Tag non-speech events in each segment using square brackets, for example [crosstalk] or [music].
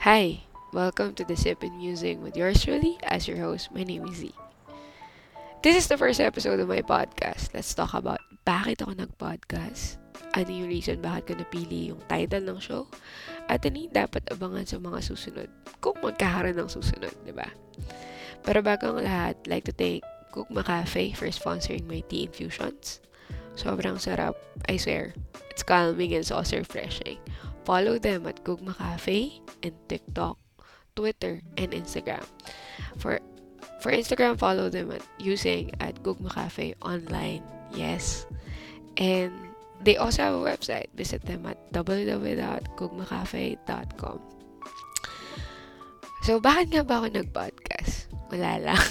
Hi, welcome to the Sip and Musing with yours truly. As your host, my name is Z. This is the first episode of my podcast. Let's talk about bakit ako nag-podcast, ano yung reason bakit ko napili yung title ng show, at ano yung dapat abangan sa mga susunod kung magkakaroon ng susunod, di ba? Pero bago ang lahat, like to thank Kukma Cafe for sponsoring my tea infusions. Sobrang sarap, I swear. It's calming and so refreshing. Follow them at Gugma Cafe and TikTok, Twitter, and Instagram. For for Instagram, follow them at using at Gugma Cafe online. Yes. And they also have a website. Visit them at www.gugmacafe.com. So, bakit nga ba ako nag-podcast? Wala lang.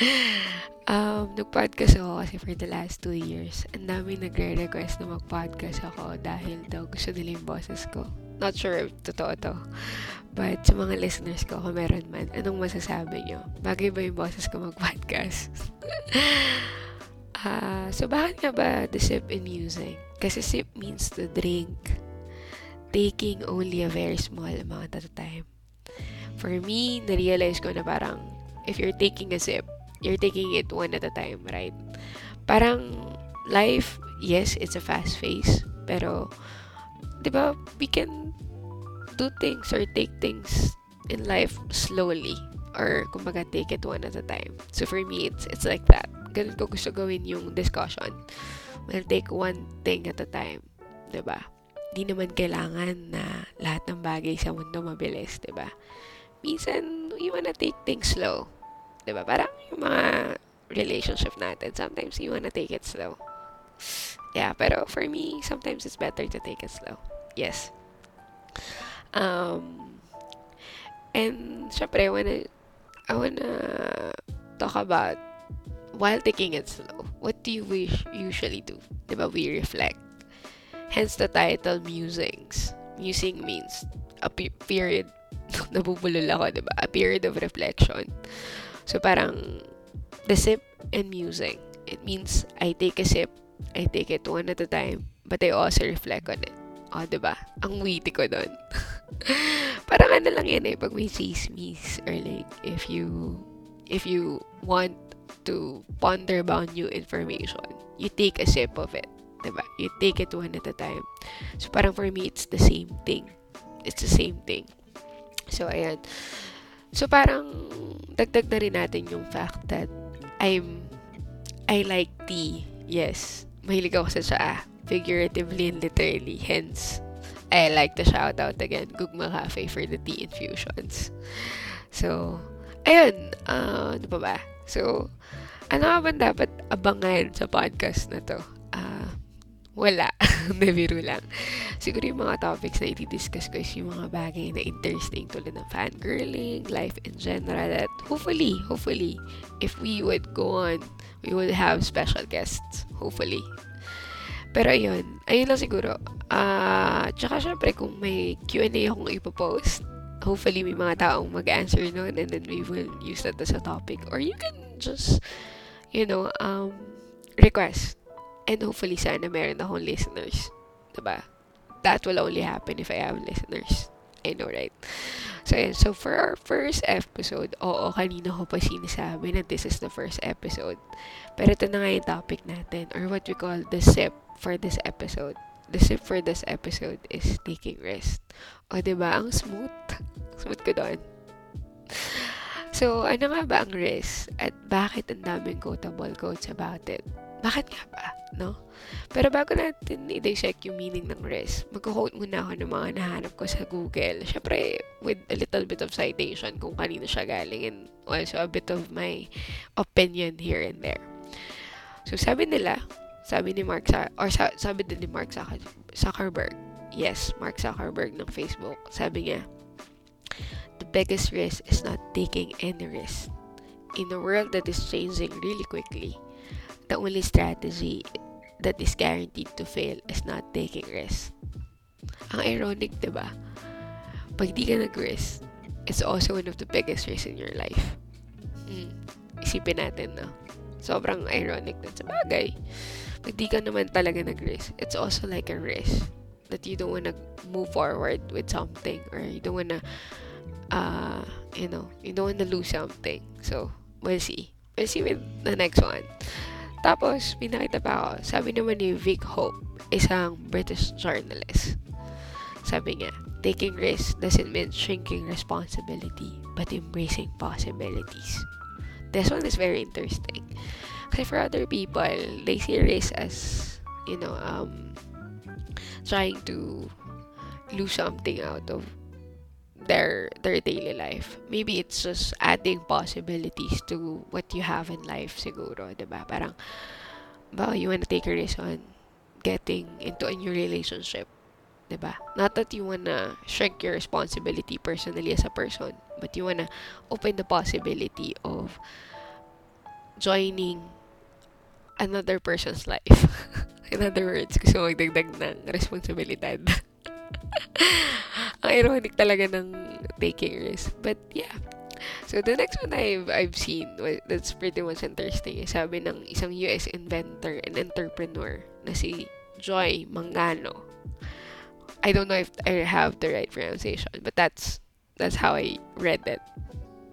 [laughs] um, nag-podcast ako kasi for the last two years. Ang dami nagre-request na mag-podcast ako dahil daw gusto nila yung boses ko. Not sure if totoo to. But sa mga listeners ko, kung meron man, anong masasabi nyo? Bagay ba yung boses ko mag-podcast? uh, [laughs] so, bakit nga ba the sip in music? Kasi sip means to drink. Taking only a very small amount at a time. For me, na-realize ko na parang if you're taking a sip, you're taking it one at a time, right? Parang life, yes, it's a fast pace, pero 'di ba, we can do things or take things in life slowly or kumbaga take it one at a time. So for me, it's it's like that. Ganun ko gusto gawin yung discussion. We'll take one thing at a time, 'di ba? Di naman kailangan na lahat ng bagay sa mundo mabilis, 'di ba? Minsan, we wanna take things slow. 'Di ba? Parang yung mga relationship natin, sometimes you wanna take it slow. Yeah, pero for me, sometimes it's better to take it slow. Yes. Um, and syempre, I wanna, I wanna talk about while taking it slow. What do you wish usually do? Diba, we reflect. Hence the title, Musings. Musing means a pe- period, [laughs] nabubulol ako, diba? A period of reflection. So, parang, the sip and musing. It means, I take a sip, I take it one at a time, but I also reflect on it. O, oh, diba? Ang witty ko doon. [laughs] parang ano lang yan eh, pag may chismis, or like, if you, if you want to ponder about new information, you take a sip of it. Diba? You take it one at a time. So, parang for me, it's the same thing. It's the same thing. So, ayan. So, parang, dagdag na rin natin yung fact that I'm, I like tea. Yes. Mahilig ako sa tsaa. Figuratively and literally. Hence, I like to shout out again, Gugma Cafe for the tea infusions. So, ayun. Uh, ano pa ba? So, ano nga ba dapat abangan sa podcast na to? Wala. [laughs] Nabiro lang. Siguro yung mga topics na i-discuss ko is yung mga bagay na interesting tulad ng fangirling, life in general, that hopefully, hopefully, if we would go on, we would have special guests. Hopefully. Pero ayun, ayun lang siguro. Ah, uh, tsaka syempre kung may Q&A akong ipopost, hopefully may mga taong mag-answer nun and then we will use that as a topic. Or you can just, you know, um, request. And hopefully sana meron akong listeners. Diba? That will only happen if I have listeners. I know, right? So, yun. So, for our first episode, oo, kanina ko pa sinasabi na this is the first episode. Pero ito na nga yung topic natin, or what we call the SIP for this episode. The SIP for this episode is taking rest. O, diba? Ang smooth. Smooth ko doon. So, ano nga ba ang rest? At bakit ang daming quotable quotes about it? Bakit nga ba? No? Pero bago natin i-dissect yung meaning ng rest, magko-quote muna ako ng mga nahanap ko sa Google. Siyempre, with a little bit of citation kung kanino siya galing and also a bit of my opinion here and there. So, sabi nila, sabi ni Mark, or sa, sabi din ni Mark Zuckerberg, yes, Mark Zuckerberg ng Facebook, sabi niya, biggest risk is not taking any risk. In a world that is changing really quickly, the only strategy that is guaranteed to fail is not taking risks. Ang ironic, di ba? Pag di ka nag-risk, it's also one of the biggest risks in your life. Hmm. Isipin natin, no? Sobrang ironic na sa bagay. Pag di ka naman talaga nag-risk, it's also like a risk. that you don't want to move forward with something or you don't want to uh you know you don't want to lose something. So we'll see. We'll see with the next one. Tapos pinakita pa ako. Sabi naman ni Vic Hope isang British journalist. Sabi niya taking risks doesn't mean shrinking responsibility but embracing possibilities. This one is very interesting. Kasi for other people they see risk as you know um trying to lose something out of their their daily life. Maybe it's just adding possibilities to what you have in life siguro, 'di ba? Parang ba you wanna take a risk on getting into a new relationship, 'di ba? Not that you wanna shrink your responsibility personally as a person, but you wanna open the possibility of joining another person's life. [laughs] in other words, gusto magdagdag ng responsibilidad. [laughs] [laughs] Ang ironic talaga ng taking risk. But yeah. So the next one I've I've seen that's pretty much interesting is sabi ng isang US inventor and entrepreneur na si Joy Mangano. I don't know if I have the right pronunciation, but that's that's how I read it.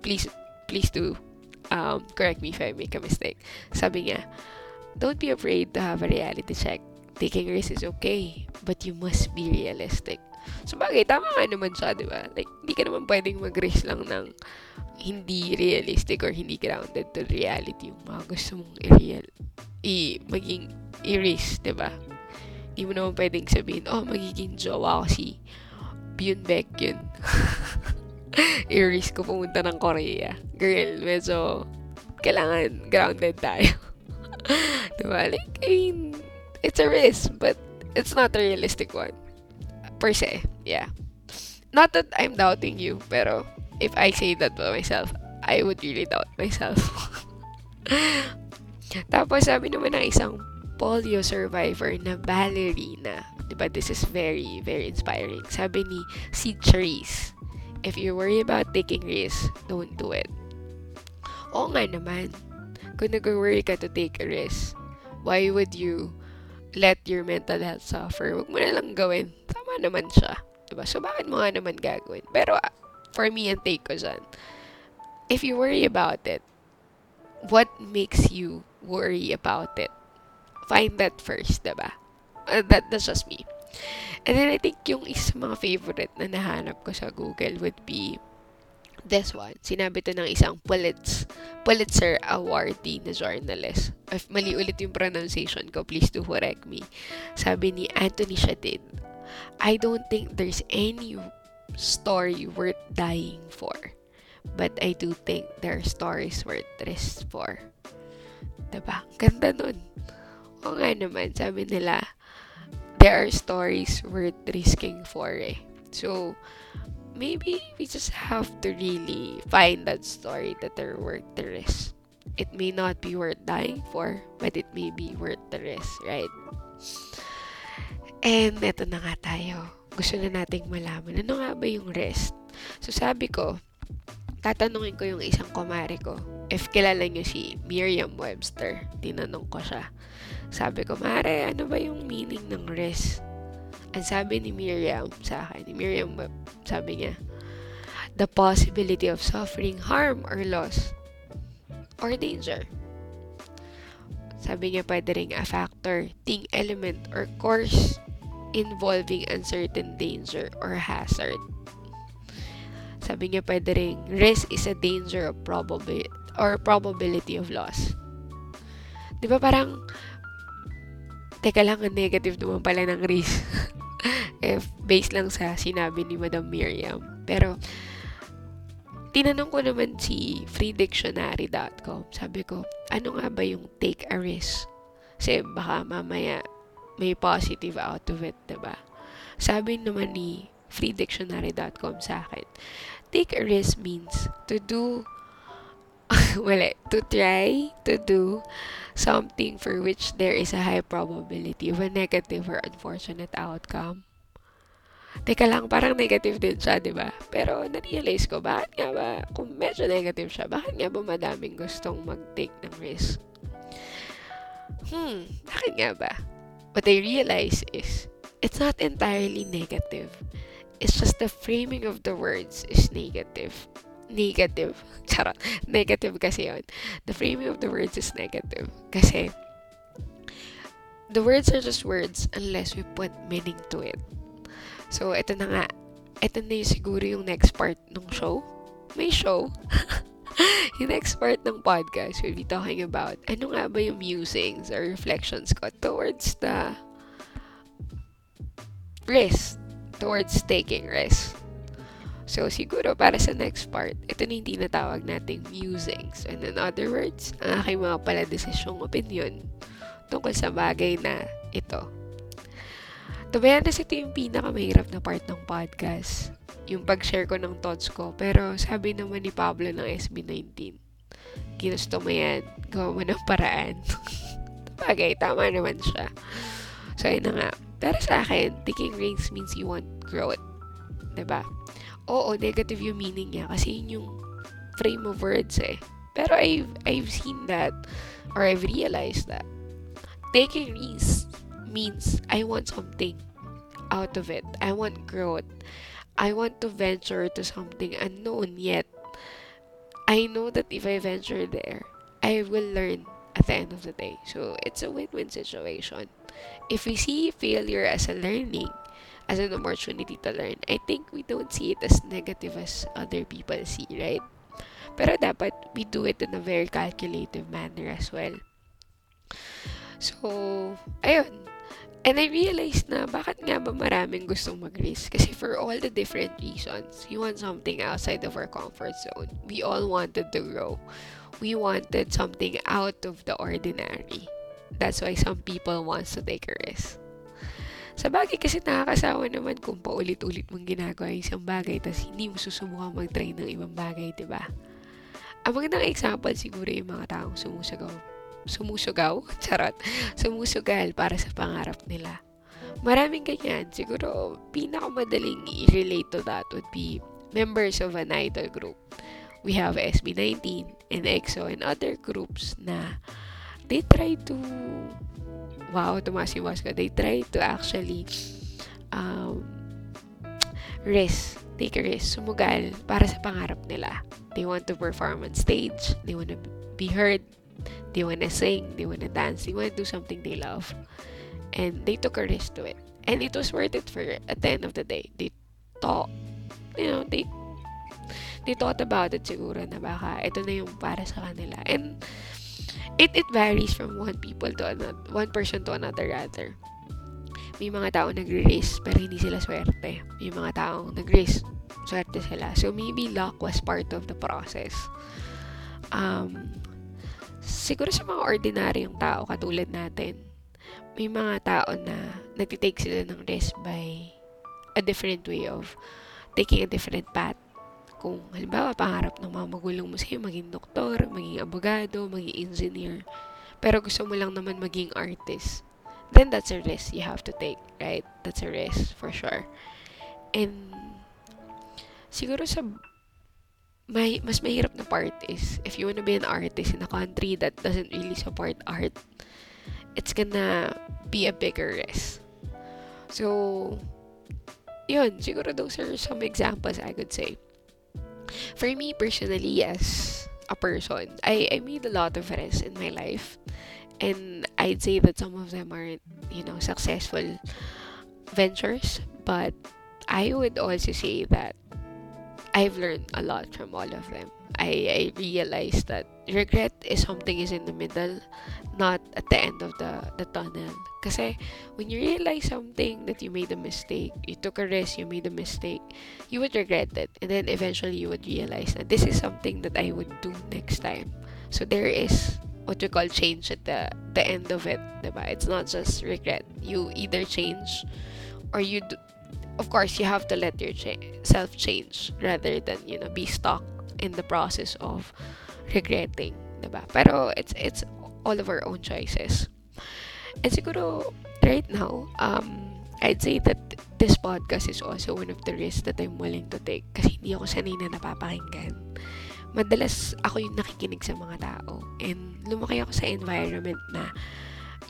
Please please do um, correct me if I make a mistake. Sabi niya, don't be afraid to have a reality check. Taking risks is okay, but you must be realistic. So, bagay, tama nga naman siya, di ba? Like, hindi ka naman pwedeng mag-risk lang ng hindi realistic or hindi grounded to reality yung mga gusto mong i-real, i maging i-risk, di ba? Hindi mo naman pwedeng sabihin, oh, magiging jowa ko si Byun Baek yun. [laughs] i-risk ko pumunta ng Korea. Girl, medyo kailangan grounded tayo. [laughs] diba? Like, I mean, it's a risk, but it's not a realistic one per se. Yeah. Not that I'm doubting you, pero if I say that by myself, I would really doubt myself. [laughs] Tapos sabi naman ng isang polio survivor na ballerina. Diba? This is very, very inspiring. Sabi ni si Cherise, if you worry about taking risks, don't do it. Oo nga naman. Kung nag-worry ka to take a risk, why would you let your mental health suffer, wag mo na lang gawin. Tama naman siya. Diba? So, bakit mo nga naman gagawin? Pero, uh, for me, ang take ko dyan, if you worry about it, what makes you worry about it? Find that first, diba? Uh, that, that's just me. And then, I think yung isa mga favorite na nahanap ko sa Google would be this one, sinabi to ng isang Pulitz, Pulitzer awardee na journalist. If mali ulit yung pronunciation ko, please do correct me. Sabi ni Anthony Shadid, I don't think there's any story worth dying for. But I do think there are stories worth risk for. Diba? Ganda nun. O nga naman, sabi nila, there are stories worth risking for eh. So, maybe we just have to really find that story that they're worth the risk. It may not be worth dying for, but it may be worth the risk, right? And eto na nga tayo. Gusto na nating malaman, ano nga ba yung rest? So sabi ko, tatanungin ko yung isang kumare ko if kilala niyo si Miriam Webster. Tinanong ko siya. Sabi ko, Mare, ano ba yung meaning ng rest? Ang sabi ni Miriam sa akin, ni Miriam sabi niya, the possibility of suffering harm or loss or danger. Sabi niya pwede rin a factor, thing, element, or course involving uncertain danger or hazard. Sabi niya pwede rin, risk is a danger of probability or probability of loss. Di ba parang, teka lang, ang negative naman pala ng risk. [laughs] if based lang sa sinabi ni Madam Miriam. Pero, tinanong ko naman si freedictionary.com. Sabi ko, ano nga ba yung take a risk? Kasi baka mamaya may positive out of it, diba? Sabi naman ni freedictionary.com sa akin, take a risk means to do [laughs] wala, to try to do something for which there is a high probability of a negative or unfortunate outcome. Teka lang, parang negative din siya, di ba? Pero na-realize ko, bakit nga ba, kung medyo negative siya, bakit nga ba madaming gustong mag-take ng risk? Hmm, bakit nga ba? What I realize is, it's not entirely negative. It's just the framing of the words is negative. Negative. [laughs] Charot. Negative kasi yun. The framing of the words is negative. Kasi, the words are just words unless we put meaning to it. So, ito na nga. Ito na yung siguro yung next part ng show. May show. [laughs] yung next part ng podcast, we'll be talking about ano nga ba yung musings or reflections ko towards the rest, towards taking rest. So, siguro para sa next part, ito na yung tinatawag nating musings. And in other words, ang aking mga pala desisyong opinion tungkol sa bagay na ito. Honest, ito yung pinakamahirap na part ng podcast yung pag-share ko ng thoughts ko. Pero sabi naman ni Pablo ng SB19, ginusto mo yan, gawa mo ng paraan. [laughs] Bagay, tama naman siya. So, yun na nga. Pero sa akin, taking risks means you want growth. ba? Diba? Oo, negative yung meaning niya kasi yun yung frame of words eh. Pero I've, I've seen that or I've realized that taking risks means I want something out of it. I want growth. I want to venture to something unknown yet I know that if I venture there, I will learn at the end of the day. So it's a win-win situation. If we see failure as a learning, as an opportunity to learn, I think we don't see it as negative as other people see, right? Pero dapat we do it in a very calculative manner as well. So, ayun. And I realized na bakit nga ba maraming gustong mag-risk? Kasi for all the different reasons, you want something outside of our comfort zone. We all wanted to grow. We wanted something out of the ordinary. That's why some people wants to take a risk. Sa bagay kasi nakakasawa naman kung paulit-ulit mong ginagawa yung isang bagay tapos hindi mo susubukan mag-try ng ibang bagay, di ba? Ang magandang example siguro yung mga taong sumusagaw sumusugaw, [laughs] charot, sumusugal para sa pangarap nila. Maraming ganyan. Siguro, pinakamadaling i-relate to that would be members of an idol group. We have SB19 and EXO and other groups na they try to wow, tumaas yung ko. They try to actually um, risk, take a risk, sumugal para sa pangarap nila. They want to perform on stage. They want to be heard They want to sing, they want to dance, they want to do something they love. And they took a risk to it. And it was worth it for at the end of the day. They thought, you know, they they thought about it siguro na baka ito na yung para sa kanila. And it it varies from one people to another, one person to another rather. May mga tao nagre-race pero hindi sila swerte. May mga taong nag-race, swerte sila. So maybe luck was part of the process. Um, siguro sa mga ordinaryong tao katulad natin, may mga tao na nagtitake sila ng risk by a different way of taking a different path. Kung halimbawa, pangarap ng mga magulang mo sa'yo maging doktor, maging abogado, maging engineer, pero gusto mo lang naman maging artist, then that's a risk you have to take, right? That's a risk for sure. And siguro sa may, mas mahirap na part is, if you wanna be an artist in a country that doesn't really support art, it's gonna be a bigger risk. So, yun, siguro those are some examples I could say. For me personally, as a person, I, I made a lot of risks in my life. And I'd say that some of them aren't, you know, successful ventures. But I would also say that I've learned a lot from all of them. I, I realized that regret is something is in the middle, not at the end of the, the tunnel. Kasi when you realize something that you made a mistake, you took a risk, you made a mistake, you would regret it. And then eventually you would realize that this is something that I would do next time. So there is what we call change at the, the end of it. Diba? It's not just regret. You either change or you do, of course you have to let yourself change rather than you know be stuck in the process of regretting diba pero it's it's all of our own choices and siguro right now um I'd say that this podcast is also one of the risks that I'm willing to take kasi hindi ako sanay na napapakinggan. Madalas ako yung nakikinig sa mga tao and lumaki ako sa environment na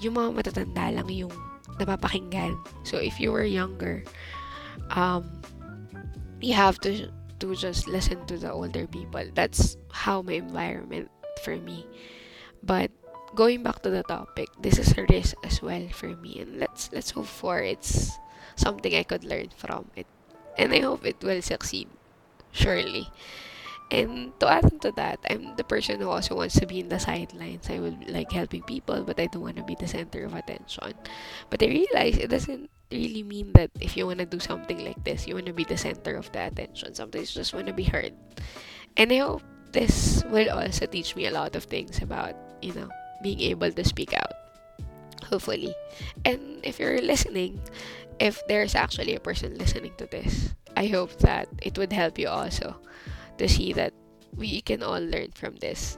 yung mga matatanda lang yung napapakinggan. So if you were younger, um, you have to to just listen to the older people. That's how my environment for me. But going back to the topic, this is a risk as well for me, and let's let's hope for it's something I could learn from it, and I hope it will succeed, surely. And to add to that, I'm the person who also wants to be in the sidelines. I would like helping people, but I don't want to be the center of attention. But I realize it doesn't really mean that if you want to do something like this, you want to be the center of the attention. Sometimes you just want to be heard. And I hope this will also teach me a lot of things about, you know, being able to speak out. Hopefully. And if you're listening, if there's actually a person listening to this, I hope that it would help you also to see that we can all learn from this.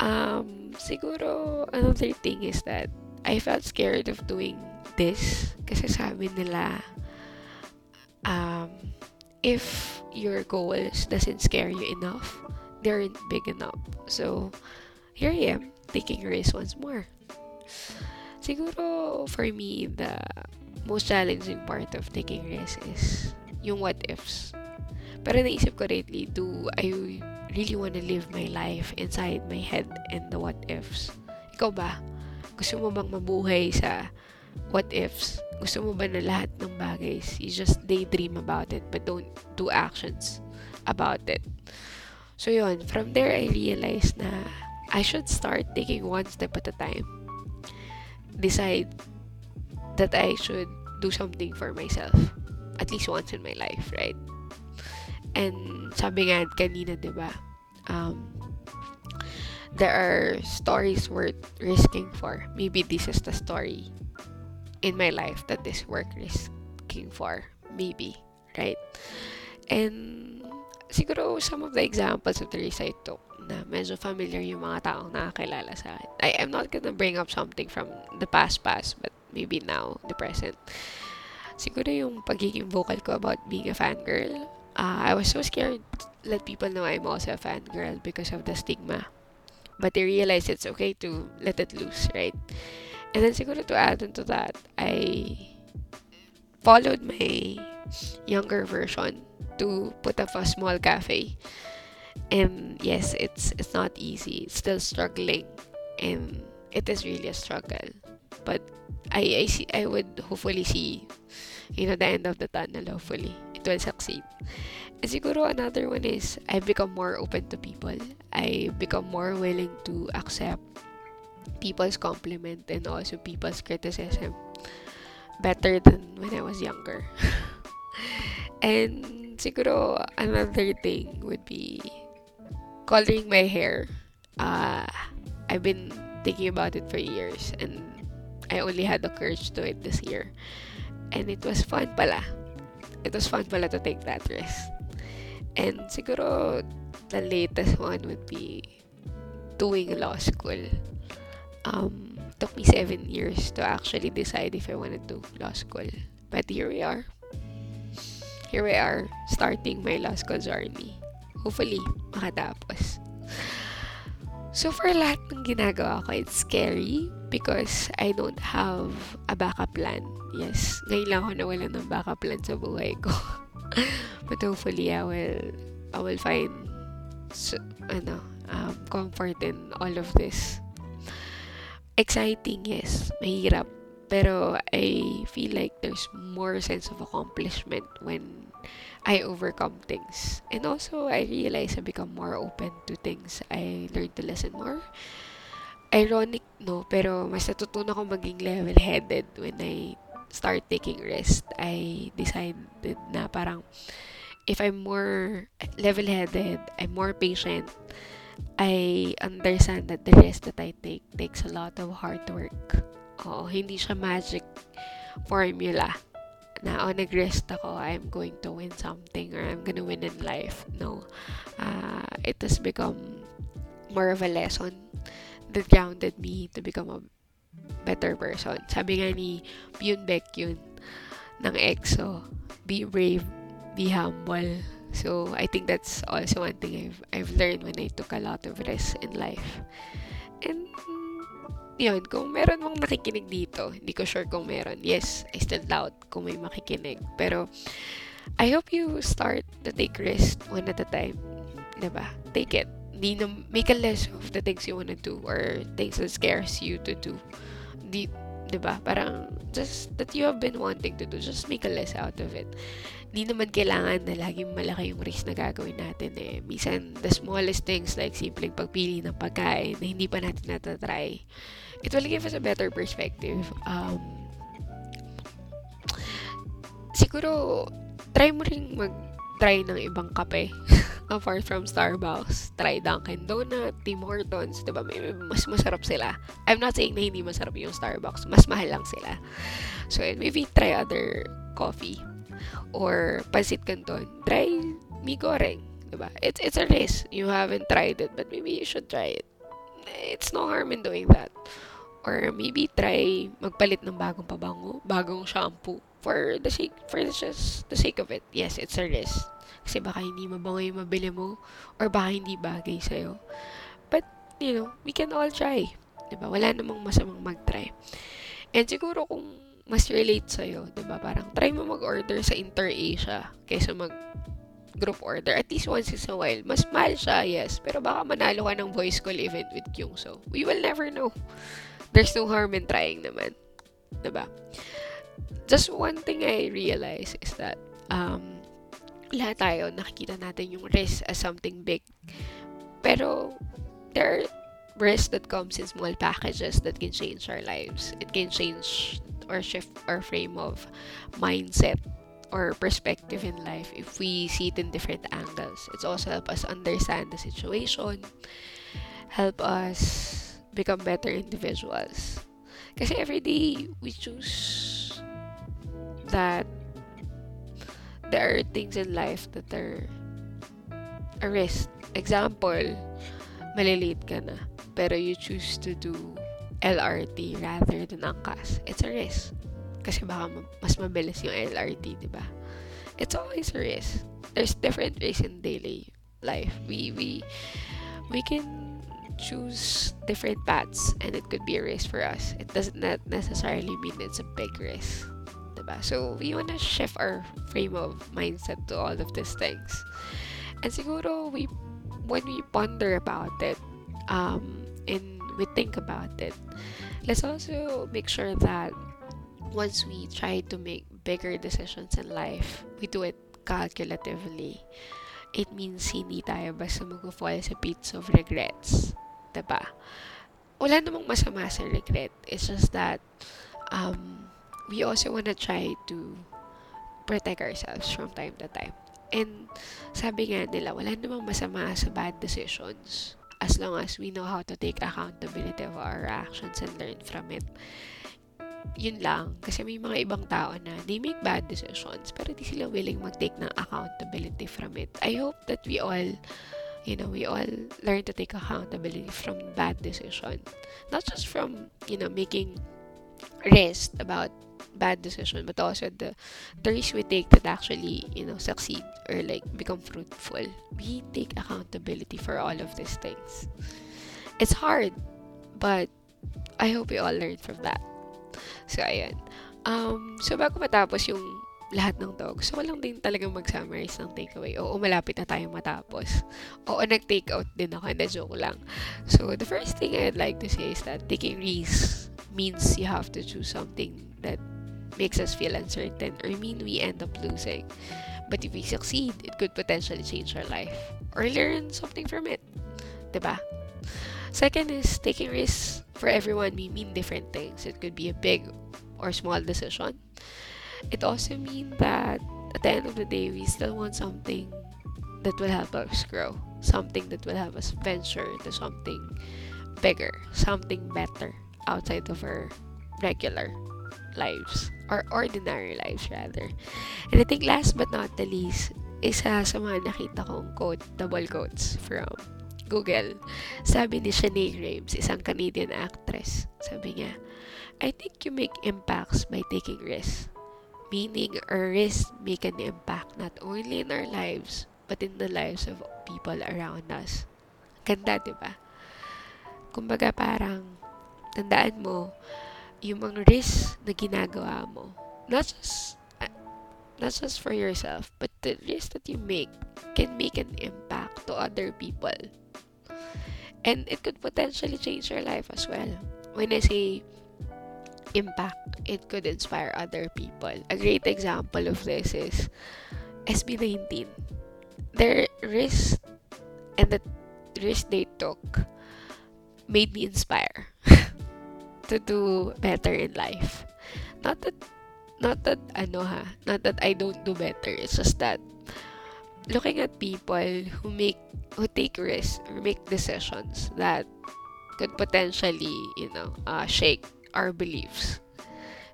Um, siguro, another thing is that I felt scared of doing this kasi sabi nila um, if your goals doesn't scare you enough, they aren't big enough. So, here I am, taking a risks once more. Siguro, for me, the most challenging part of taking risks is yung what ifs. Pero naisip ko lately, do I really want to live my life inside my head and the what ifs? Ikaw ba? Gusto mo bang mabuhay sa what ifs? Gusto mo ba na lahat ng bagay, you just daydream about it but don't do actions about it? So yun, from there I realized na I should start taking one step at a time. Decide that I should do something for myself. At least once in my life, right? And sabi nga kanina, di ba? Um, there are stories worth risking for. Maybe this is the story in my life that is worth risking for. Maybe, right? And siguro some of the examples of the risk I na medyo familiar yung mga taong nakakilala sa akin. I am not gonna bring up something from the past past, but maybe now, the present. Siguro yung pagiging vocal ko about being a fangirl uh, I was so scared to let people know I'm also a fangirl because of the stigma. But they realized it's okay to let it loose, right? And then siguro to add on to that, I followed my younger version to put up a small cafe. And yes, it's it's not easy. It's still struggling and it is really a struggle. But I I see I would hopefully see you know the end of the tunnel hopefully it will succeed. And siguro another one is I've become more open to people. I become more willing to accept people's compliment and also people's criticism better than when I was younger. [laughs] and siguro another thing would be coloring my hair. Uh, I've been thinking about it for years and I only had the courage to do it this year. And it was fun pala. It was fun pala to take that risk. And siguro, the latest one would be doing law school. Um, took me seven years to actually decide if I wanted to law school. But here we are. Here we are, starting my law school journey. Hopefully, makatapos. So, for lahat ng ginagawa ko, it's scary because I don't have a backup plan. Yes, ngayon lang ako nawalan ng backup plan sa buhay ko. [laughs] But hopefully, I will, I will find so, ano, um, comfort in all of this. Exciting, yes. Mahirap. Pero I feel like there's more sense of accomplishment when I overcome things. And also, I realize I become more open to things. I learn to listen more. Ironic, no? Pero mas natutunan ko maging level-headed when I start taking risks. I decided na parang if I'm more level-headed, I'm more patient, I understand that the risk that I take takes a lot of hard work. Oo, hindi siya magic formula na oh, nag-rest ako, I'm going to win something or I'm gonna win in life. No. Uh, it has become more of a lesson that grounded me to become a better person. Sabi nga ni Byun Baek yun ng EXO, be brave, be humble. So, I think that's also one thing I've, I've learned when I took a lot of risks in life. And, yun, kung meron mong nakikinig dito, hindi ko sure kung meron. Yes, I still doubt kung may makikinig. Pero, I hope you start to take risk one at a time. Diba? Take it. Di na, make a list of the things you wanna do or things that scares you to do. Di, diba? Parang, just that you have been wanting to do, just make a list out of it. Di naman kailangan na laging malaki yung risk na gagawin natin eh. Minsan, the smallest things like simpleng pagpili ng pagkain na hindi pa natin natatry, it will give us a better perspective. Um, siguro, try mo rin mag-try ng ibang kape. Apart from Starbucks, try Dunkin' Donut, Tim Hortons, diba? May, may mas masarap sila. I'm not saying na hindi masarap yung Starbucks. Mas mahal lang sila. So, maybe try other coffee. Or pansit canton. Try mi goreng. Diba? It's, it's a risk. You haven't tried it, but maybe you should try it. It's no harm in doing that. Or maybe try magpalit ng bagong pabango, bagong shampoo for the sake for just the sake of it. Yes, it's a risk. Kasi baka hindi mabango yung mabili mo or baka hindi bagay sa'yo. But, you know, we can all try. Diba? Wala namang masamang mag-try. And siguro kung mas relate sa'yo, diba? Parang try mo mag-order sa Inter-Asia kaysa mag group order. At least once in a while. Mas mahal siya, yes. Pero baka manalo ka ng voice call event with Kyungso. We will never know. There's no harm in trying naman. Diba? Just one thing I realize is that um, lahat tayo nakikita natin yung risk as something big. Pero there are risks that comes in small packages that can change our lives. It can change or shift our frame of mindset or perspective in life if we see it in different angles. It's also help us understand the situation, help us become better individuals. Kasi every day we choose that there are things in life that are a risk. Example, malilate ka na, pero you choose to do LRT rather than angkas. It's a risk. Kasi baka mas mabilis yung LRT, di ba? It's always a risk. There's different risks in daily life. We, we, we can choose different paths and it could be a risk for us. It doesn't necessarily mean it's a big risk. Diba? So, we want to shift our frame of mindset to all of these things. And siguro, we, when we ponder about it, um, and we think about it, let's also make sure that once we try to make bigger decisions in life, we do it calculatively. It means hindi tayo basta mag-fall sa pits of regrets. Diba? Wala namang masama sa regret. It's just that um, we also want to try to protect ourselves from time to time. And sabi nga nila, wala namang masama sa bad decisions as long as we know how to take accountability of our actions and learn from it. Yun lang. Kasi may mga ibang tao na they make bad decisions pero di sila willing mag-take ng accountability from it. I hope that we all you know, we all learn to take accountability from bad decision. Not just from, you know, making risk about bad decision but also the the risk we take that actually you know succeed or like become fruitful. We take accountability for all of these things. It's hard but I hope we all learn from that. So ayan. Um so bago matapos yung lahat ng to, gusto ko lang din talagang mag-summarize ng takeaway. Oo, malapit na tayong matapos. Oo, nag-take out din ako. Hindi, joke lang. So, the first thing I'd like to say is that taking risks means you have to choose something that makes us feel uncertain or mean we end up losing. But if we succeed, it could potentially change our life or learn something from it. Diba? Second is taking risks for everyone may mean different things. It could be a big or small decision. It also means that at the end of the day, we still want something that will help us grow, something that will help us venture to something bigger, something better outside of our regular lives or ordinary lives rather. And I think last but not the least, isa sa mga nakita kong quote, double quotes from Google. Sabi ni Shanae Graves, isang Canadian actress. Sabi niya, I think you make impacts by taking risks. Meaning, our risks make an impact not only in our lives, but in the lives of people around us. Ganda, di ba? Kumbaga parang, tandaan mo, yung mga risks na ginagawa mo, not just, uh, not just for yourself, but the risks that you make can make an impact to other people. And it could potentially change your life as well. When I say impact, it could inspire other people. A great example of this is SB19. Their risk and the risk they took made me inspire [laughs] to do better in life. Not that not that ano ha, not that I don't do better. It's just that looking at people who make who take risks or make decisions that could potentially, you know, uh, shake our beliefs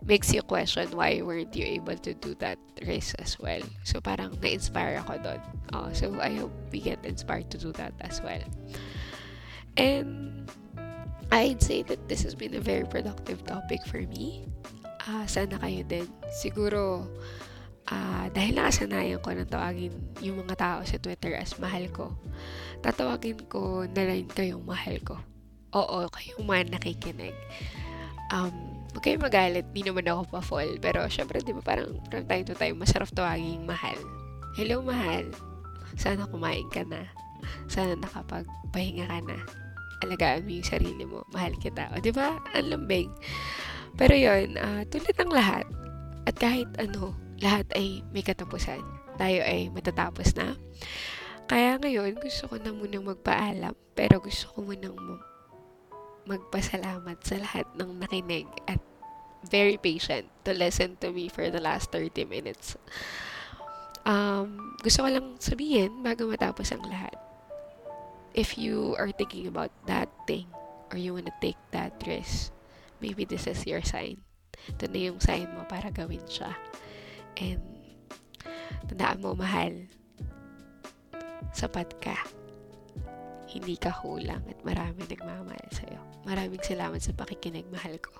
makes you question why weren't you able to do that race as well. So parang na-inspire ako doon. Oh, so I hope we get inspired to do that as well. And I'd say that this has been a very productive topic for me. Uh, sana kayo din. Siguro, uh, dahil nakasanayan ko ng tawagin yung mga tao sa Twitter as mahal ko, tatawagin ko na rin kayong mahal ko. Oo, kayong man nakikinig. Um, Huwag kayong magalit, di naman ako pa-fall. Pero, syempre, di ba, parang from time to time, masarap tawaging mahal. Hello, mahal. Sana kumain ka na. Sana nakapagpahinga ka na. Alagaan mo yung sarili mo. Mahal kita. O, di ba? Ang lambing. Pero yon uh, tulad ng lahat. At kahit ano, lahat ay may katapusan. Tayo ay matatapos na. Kaya ngayon, gusto ko na munang magpaalam. Pero gusto ko munang magpasalamat sa lahat ng nakinig at very patient to listen to me for the last 30 minutes. Um, gusto ko lang sabihin bago matapos ang lahat. If you are thinking about that thing or you wanna take that risk, maybe this is your sign. Ito na yung sign mo para gawin siya. And tandaan mo, mahal, sapat ka hindi ka hulang at marami nagmamahal sa'yo. Maraming salamat sa pakikinig, mahal ko.